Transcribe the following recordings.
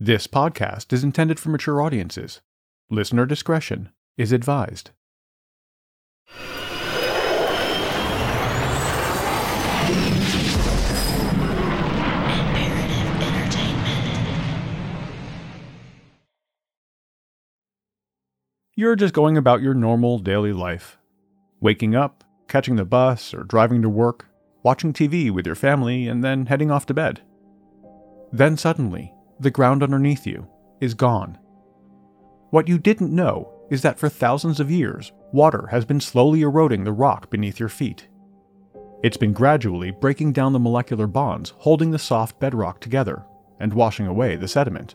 This podcast is intended for mature audiences. Listener discretion is advised. You're just going about your normal daily life. Waking up, catching the bus, or driving to work, watching TV with your family, and then heading off to bed. Then suddenly, the ground underneath you is gone. What you didn't know is that for thousands of years, water has been slowly eroding the rock beneath your feet. It's been gradually breaking down the molecular bonds holding the soft bedrock together and washing away the sediment.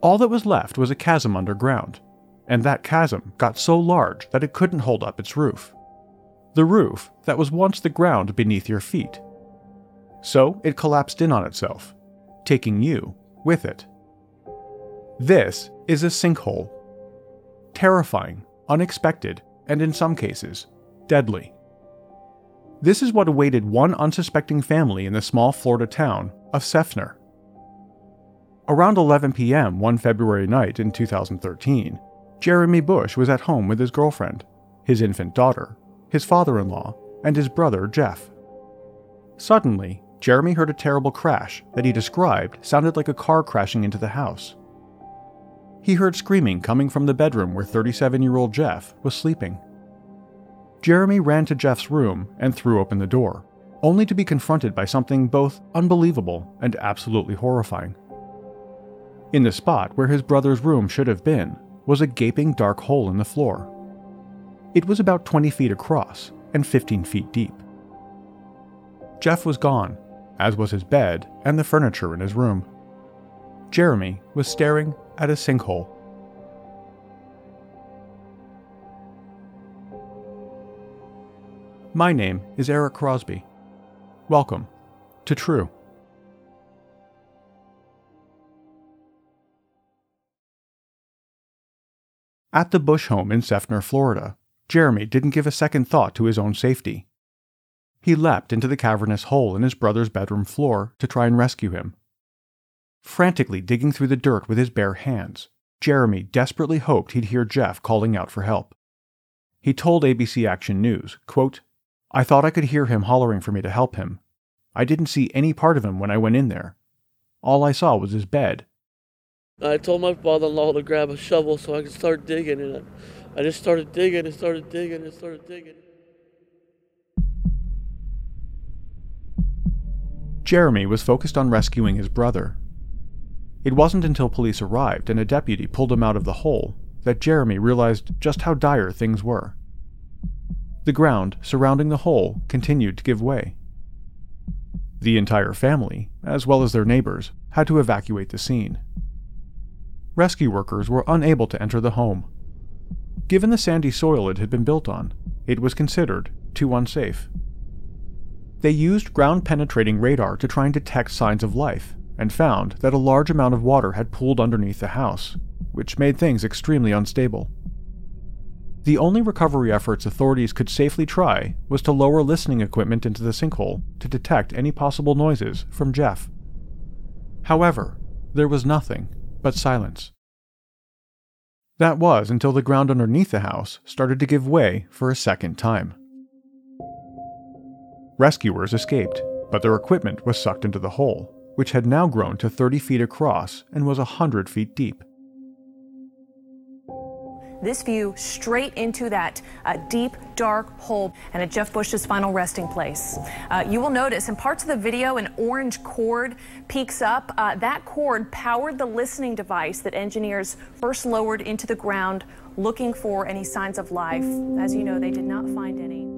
All that was left was a chasm underground, and that chasm got so large that it couldn't hold up its roof. The roof that was once the ground beneath your feet. So it collapsed in on itself, taking you with it. This is a sinkhole. Terrifying, unexpected, and in some cases, deadly. This is what awaited one unsuspecting family in the small Florida town of Seffner. Around 11 p.m. one February night in 2013, Jeremy Bush was at home with his girlfriend, his infant daughter, his father in law, and his brother Jeff. Suddenly, Jeremy heard a terrible crash that he described sounded like a car crashing into the house. He heard screaming coming from the bedroom where 37 year old Jeff was sleeping. Jeremy ran to Jeff's room and threw open the door, only to be confronted by something both unbelievable and absolutely horrifying. In the spot where his brother's room should have been was a gaping dark hole in the floor. It was about 20 feet across and 15 feet deep. Jeff was gone, as was his bed and the furniture in his room. Jeremy was staring at a sinkhole. My name is Eric Crosby. Welcome to True. At the Bush home in Seffner, Florida, Jeremy didn't give a second thought to his own safety. He leapt into the cavernous hole in his brother's bedroom floor to try and rescue him. Frantically digging through the dirt with his bare hands, Jeremy desperately hoped he'd hear Jeff calling out for help. He told ABC Action News, quote, I thought I could hear him hollering for me to help him. I didn't see any part of him when I went in there. All I saw was his bed. I told my father-in-law to grab a shovel so I could start digging, and I, I just started digging and started digging and started digging. Jeremy was focused on rescuing his brother. It wasn't until police arrived and a deputy pulled him out of the hole that Jeremy realized just how dire things were. The ground surrounding the hole continued to give way. The entire family, as well as their neighbors, had to evacuate the scene. Rescue workers were unable to enter the home. Given the sandy soil it had been built on, it was considered too unsafe. They used ground penetrating radar to try and detect signs of life, and found that a large amount of water had pooled underneath the house, which made things extremely unstable. The only recovery efforts authorities could safely try was to lower listening equipment into the sinkhole to detect any possible noises from Jeff. However, there was nothing but silence. That was until the ground underneath the house started to give way for a second time. Rescuers escaped, but their equipment was sucked into the hole, which had now grown to 30 feet across and was 100 feet deep. This view straight into that uh, deep, dark hole and at Jeff Bush's final resting place. Uh, you will notice in parts of the video an orange cord peeks up. Uh, that cord powered the listening device that engineers first lowered into the ground looking for any signs of life. As you know, they did not find any.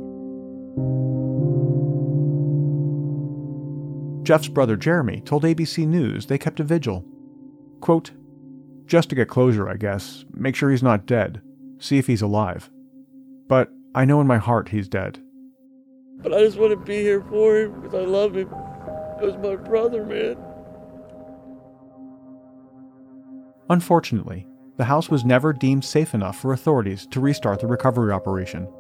Jeff's brother Jeremy told ABC News they kept a vigil. Quote, just to get closure, I guess, make sure he's not dead, see if he's alive. But I know in my heart he's dead. But I just want to be here for him because I love him. He was my brother, man. Unfortunately, the house was never deemed safe enough for authorities to restart the recovery operation.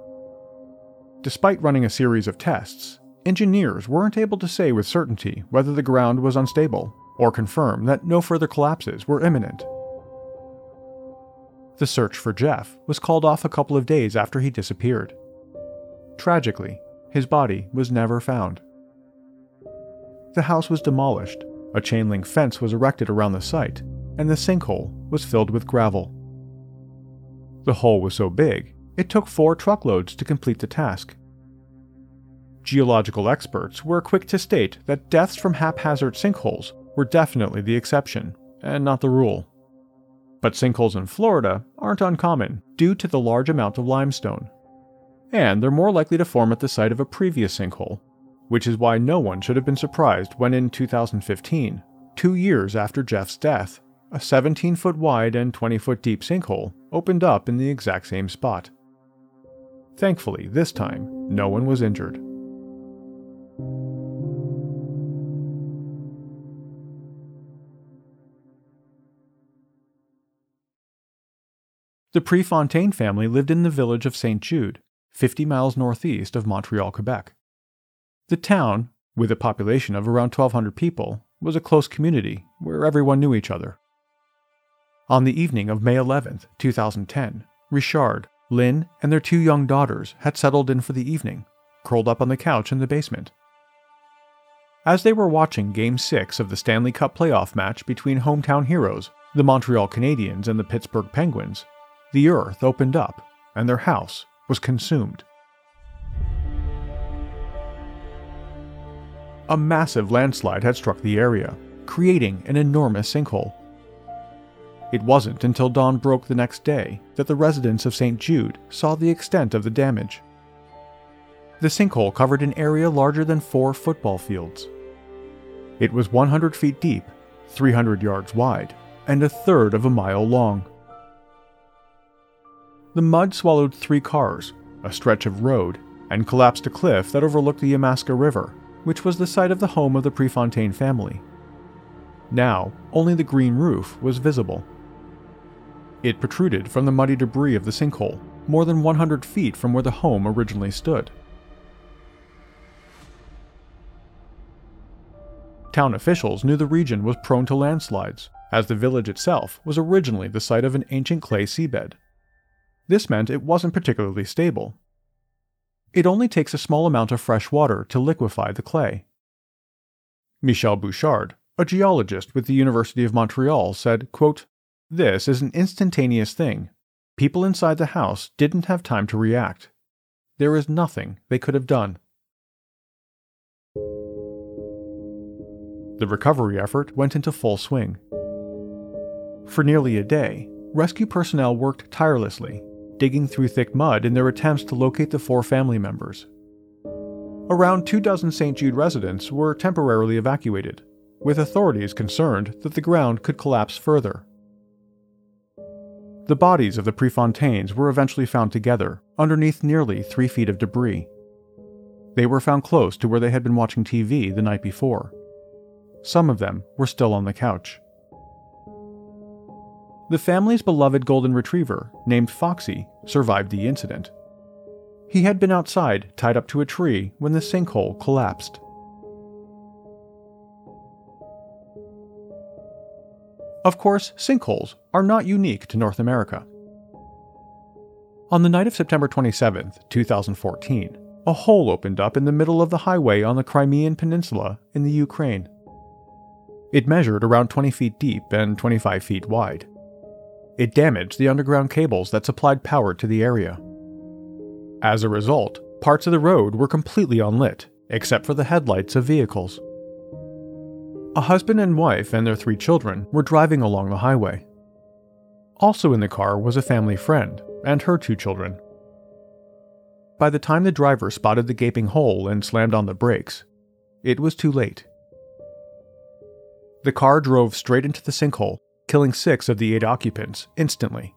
Despite running a series of tests, engineers weren't able to say with certainty whether the ground was unstable or confirm that no further collapses were imminent. The search for Jeff was called off a couple of days after he disappeared. Tragically, his body was never found. The house was demolished, a chain link fence was erected around the site, and the sinkhole was filled with gravel. The hole was so big, it took four truckloads to complete the task. Geological experts were quick to state that deaths from haphazard sinkholes were definitely the exception, and not the rule. But sinkholes in Florida aren't uncommon due to the large amount of limestone. And they're more likely to form at the site of a previous sinkhole, which is why no one should have been surprised when in 2015, two years after Jeff's death, a 17 foot wide and 20 foot deep sinkhole opened up in the exact same spot. Thankfully, this time, no one was injured. The Prefontaine family lived in the village of St. Jude, 50 miles northeast of Montreal, Quebec. The town, with a population of around 1,200 people, was a close community where everyone knew each other. On the evening of May 11, 2010, Richard, Lynn, and their two young daughters had settled in for the evening, curled up on the couch in the basement. As they were watching Game 6 of the Stanley Cup playoff match between hometown heroes, the Montreal Canadiens and the Pittsburgh Penguins, the earth opened up and their house was consumed. A massive landslide had struck the area, creating an enormous sinkhole. It wasn't until dawn broke the next day that the residents of St. Jude saw the extent of the damage. The sinkhole covered an area larger than four football fields. It was 100 feet deep, 300 yards wide, and a third of a mile long. The mud swallowed three cars, a stretch of road, and collapsed a cliff that overlooked the Yamaska River, which was the site of the home of the Prefontaine family. Now, only the green roof was visible. It protruded from the muddy debris of the sinkhole, more than 100 feet from where the home originally stood. Town officials knew the region was prone to landslides, as the village itself was originally the site of an ancient clay seabed. This meant it wasn't particularly stable. It only takes a small amount of fresh water to liquefy the clay. Michel Bouchard, a geologist with the University of Montreal, said, quote, This is an instantaneous thing. People inside the house didn't have time to react. There is nothing they could have done. The recovery effort went into full swing. For nearly a day, rescue personnel worked tirelessly digging through thick mud in their attempts to locate the four family members. Around two dozen St. Jude residents were temporarily evacuated, with authorities concerned that the ground could collapse further. The bodies of the Prefontaines were eventually found together, underneath nearly three feet of debris. They were found close to where they had been watching TV the night before. Some of them were still on the couch. The family's beloved golden retriever, named Foxy, survived the incident. He had been outside, tied up to a tree, when the sinkhole collapsed. Of course, sinkholes are not unique to North America. On the night of September 27, 2014, a hole opened up in the middle of the highway on the Crimean Peninsula in the Ukraine. It measured around 20 feet deep and 25 feet wide. It damaged the underground cables that supplied power to the area. As a result, parts of the road were completely unlit, except for the headlights of vehicles. A husband and wife and their three children were driving along the highway. Also in the car was a family friend and her two children. By the time the driver spotted the gaping hole and slammed on the brakes, it was too late. The car drove straight into the sinkhole killing six of the eight occupants instantly.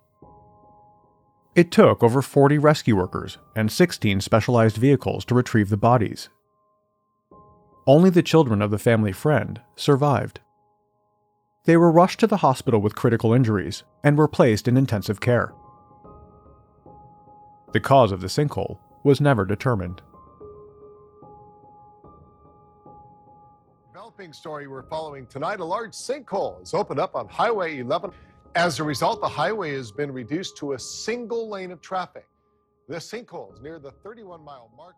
It took over 40 rescue workers and 16 specialized vehicles to retrieve the bodies. Only the children of the family friend survived. They were rushed to the hospital with critical injuries and were placed in intensive care. The cause of the sinkhole was never determined. Developing story we're following tonight a large sinkhole has opened up on Highway 11. As a result, the highway has been reduced to a single lane of traffic. The sinkhole is near the 31 mile marker.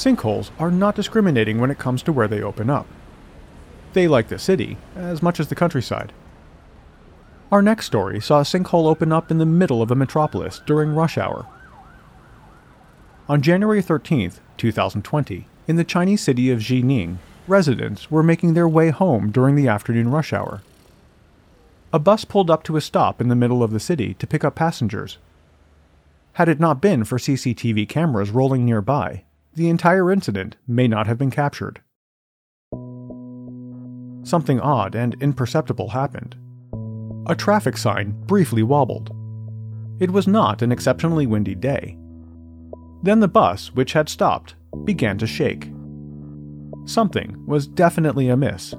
Sinkholes are not discriminating when it comes to where they open up. They like the city as much as the countryside. Our next story saw a sinkhole open up in the middle of a metropolis during rush hour. On January 13, 2020, in the Chinese city of Xining, residents were making their way home during the afternoon rush hour. A bus pulled up to a stop in the middle of the city to pick up passengers. Had it not been for CCTV cameras rolling nearby, the entire incident may not have been captured. Something odd and imperceptible happened. A traffic sign briefly wobbled. It was not an exceptionally windy day. Then the bus, which had stopped, began to shake. Something was definitely amiss.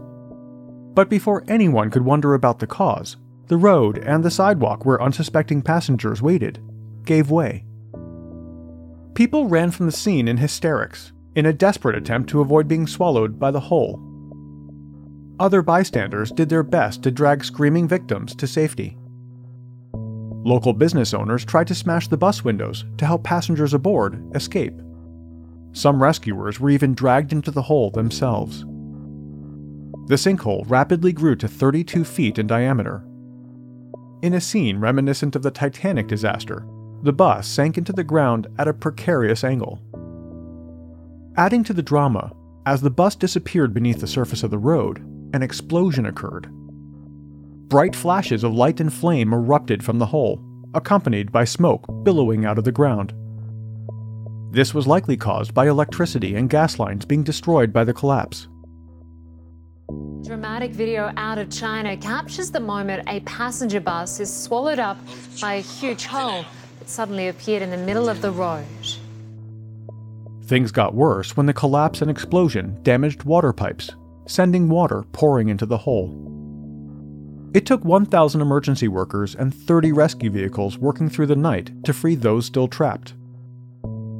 But before anyone could wonder about the cause, the road and the sidewalk where unsuspecting passengers waited gave way. People ran from the scene in hysterics, in a desperate attempt to avoid being swallowed by the hole. Other bystanders did their best to drag screaming victims to safety. Local business owners tried to smash the bus windows to help passengers aboard escape. Some rescuers were even dragged into the hole themselves. The sinkhole rapidly grew to 32 feet in diameter. In a scene reminiscent of the Titanic disaster, the bus sank into the ground at a precarious angle. Adding to the drama, as the bus disappeared beneath the surface of the road, an explosion occurred. Bright flashes of light and flame erupted from the hole, accompanied by smoke billowing out of the ground. This was likely caused by electricity and gas lines being destroyed by the collapse. Dramatic video out of China captures the moment a passenger bus is swallowed up by a huge hole suddenly appeared in the middle of the road. Things got worse when the collapse and explosion damaged water pipes, sending water pouring into the hole. It took 1,000 emergency workers and 30 rescue vehicles working through the night to free those still trapped.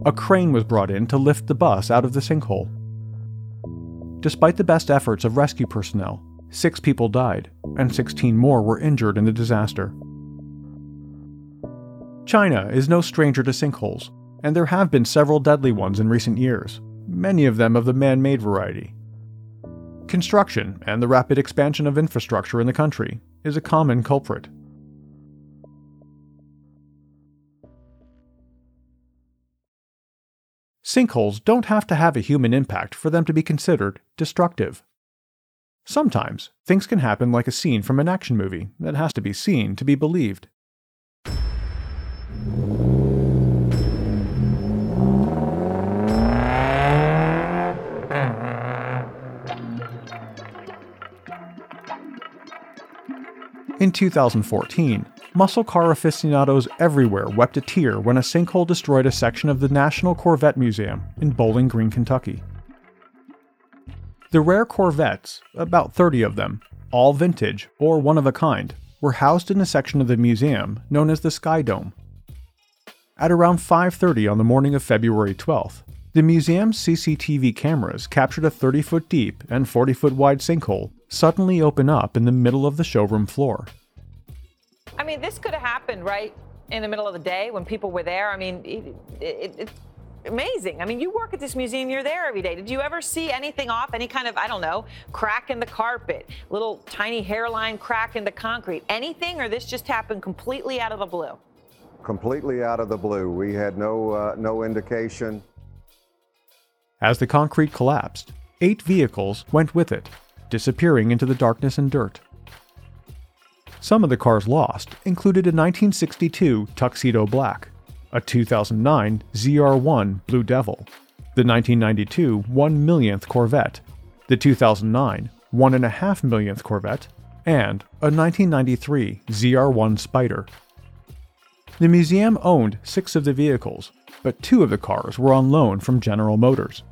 A crane was brought in to lift the bus out of the sinkhole. Despite the best efforts of rescue personnel, six people died, and 16 more were injured in the disaster. China is no stranger to sinkholes, and there have been several deadly ones in recent years, many of them of the man made variety. Construction and the rapid expansion of infrastructure in the country is a common culprit. Sinkholes don't have to have a human impact for them to be considered destructive. Sometimes, things can happen like a scene from an action movie that has to be seen to be believed. In 2014, muscle car aficionados everywhere wept a tear when a sinkhole destroyed a section of the National Corvette Museum in Bowling Green, Kentucky. The rare Corvettes, about 30 of them, all vintage or one of a kind, were housed in a section of the museum known as the Sky Dome. At around 5:30 on the morning of February 12th, The museum's CCTV cameras captured a 30 foot deep and 40 foot wide sinkhole suddenly open up in the middle of the showroom floor. I mean, this could have happened right in the middle of the day when people were there. I mean, it, it, it's amazing. I mean, you work at this museum, you're there every day. Did you ever see anything off? Any kind of, I don't know, crack in the carpet, little tiny hairline crack in the concrete, anything, or this just happened completely out of the blue? Completely out of the blue. We had no uh, no indication. As the concrete collapsed, eight vehicles went with it, disappearing into the darkness and dirt. Some of the cars lost included a 1962 Tuxedo Black, a 2009 ZR1 Blue Devil, the 1992 1 millionth Corvette, the 2009 1.5 millionth Corvette, and a 1993 ZR1 Spider. The museum owned six of the vehicles, but two of the cars were on loan from General Motors.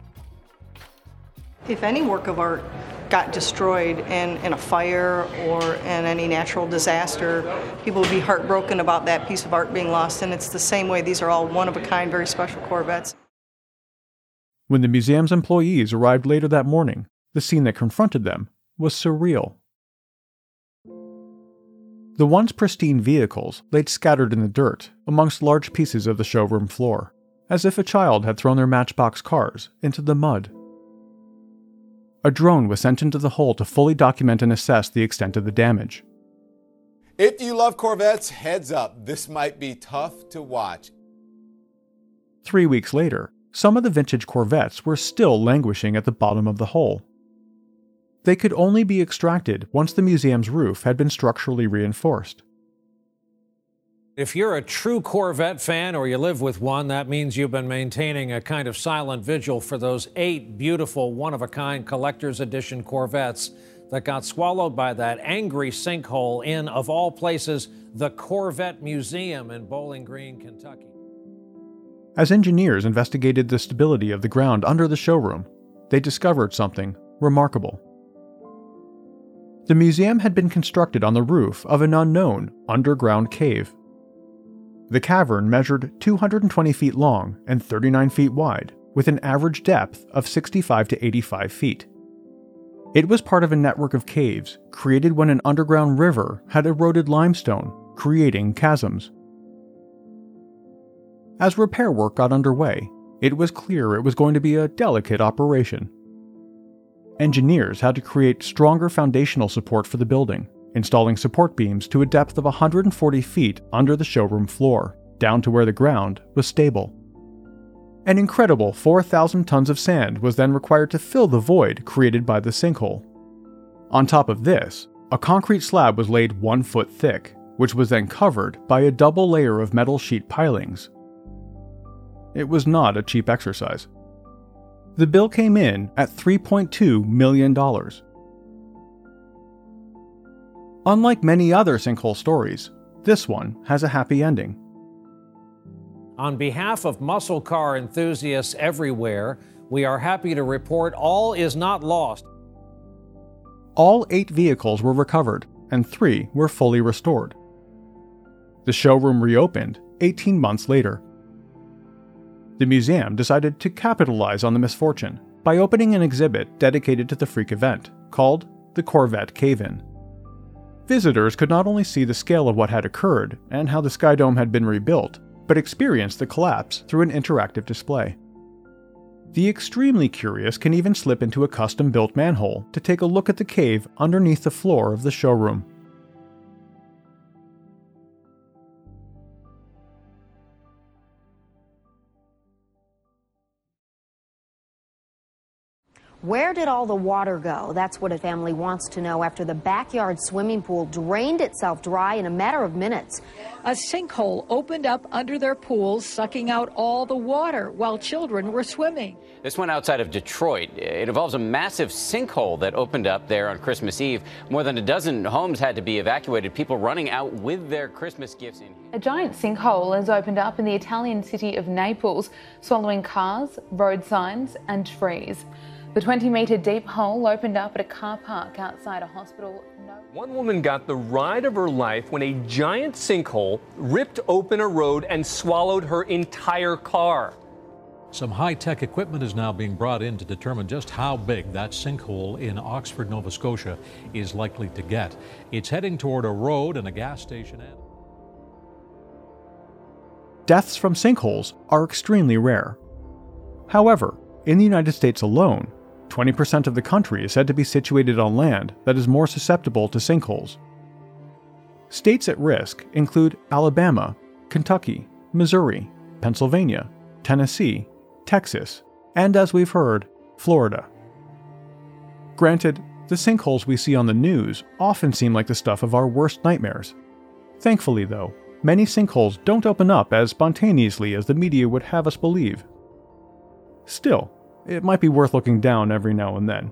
If any work of art got destroyed in, in a fire or in any natural disaster, people would be heartbroken about that piece of art being lost. And it's the same way, these are all one of a kind, very special Corvettes. When the museum's employees arrived later that morning, the scene that confronted them was surreal. The once pristine vehicles laid scattered in the dirt amongst large pieces of the showroom floor, as if a child had thrown their matchbox cars into the mud. A drone was sent into the hole to fully document and assess the extent of the damage. If you love Corvettes, heads up, this might be tough to watch. Three weeks later, some of the vintage Corvettes were still languishing at the bottom of the hole. They could only be extracted once the museum's roof had been structurally reinforced. If you're a true Corvette fan or you live with one, that means you've been maintaining a kind of silent vigil for those eight beautiful, one of a kind collector's edition Corvettes that got swallowed by that angry sinkhole in, of all places, the Corvette Museum in Bowling Green, Kentucky. As engineers investigated the stability of the ground under the showroom, they discovered something remarkable. The museum had been constructed on the roof of an unknown underground cave. The cavern measured 220 feet long and 39 feet wide, with an average depth of 65 to 85 feet. It was part of a network of caves created when an underground river had eroded limestone, creating chasms. As repair work got underway, it was clear it was going to be a delicate operation. Engineers had to create stronger foundational support for the building installing support beams to a depth of 140 feet under the showroom floor, down to where the ground was stable. An incredible 4,000 tons of sand was then required to fill the void created by the sinkhole. On top of this, a concrete slab was laid one foot thick, which was then covered by a double layer of metal sheet pilings. It was not a cheap exercise. The bill came in at $3.2 million. Unlike many other sinkhole stories, this one has a happy ending. On behalf of muscle car enthusiasts everywhere, we are happy to report all is not lost. All eight vehicles were recovered, and three were fully restored. The showroom reopened 18 months later. The museum decided to capitalize on the misfortune by opening an exhibit dedicated to the freak event called the Corvette Cave In. Visitors could not only see the scale of what had occurred and how the Sky Dome had been rebuilt, but experience the collapse through an interactive display. The extremely curious can even slip into a custom built manhole to take a look at the cave underneath the floor of the showroom. Where did all the water go? That's what a family wants to know after the backyard swimming pool drained itself dry in a matter of minutes. A sinkhole opened up under their pool, sucking out all the water while children were swimming. This one outside of Detroit. It involves a massive sinkhole that opened up there on Christmas Eve. More than a dozen homes had to be evacuated, people running out with their Christmas gifts in. A giant sinkhole has opened up in the Italian city of Naples, swallowing cars, road signs, and trees. The 20 metre deep hole opened up at a car park outside a hospital. No- One woman got the ride of her life when a giant sinkhole ripped open a road and swallowed her entire car. Some high tech equipment is now being brought in to determine just how big that sinkhole in Oxford, Nova Scotia is likely to get. It's heading toward a road and a gas station. And- Deaths from sinkholes are extremely rare. However, in the United States alone, 20% of the country is said to be situated on land that is more susceptible to sinkholes. States at risk include Alabama, Kentucky, Missouri, Pennsylvania, Tennessee, Texas, and as we've heard, Florida. Granted, the sinkholes we see on the news often seem like the stuff of our worst nightmares. Thankfully, though, many sinkholes don't open up as spontaneously as the media would have us believe. Still, it might be worth looking down every now and then.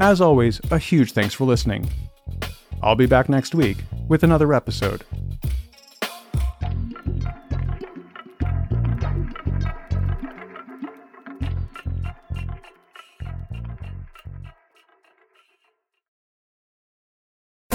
As always, a huge thanks for listening. I'll be back next week with another episode.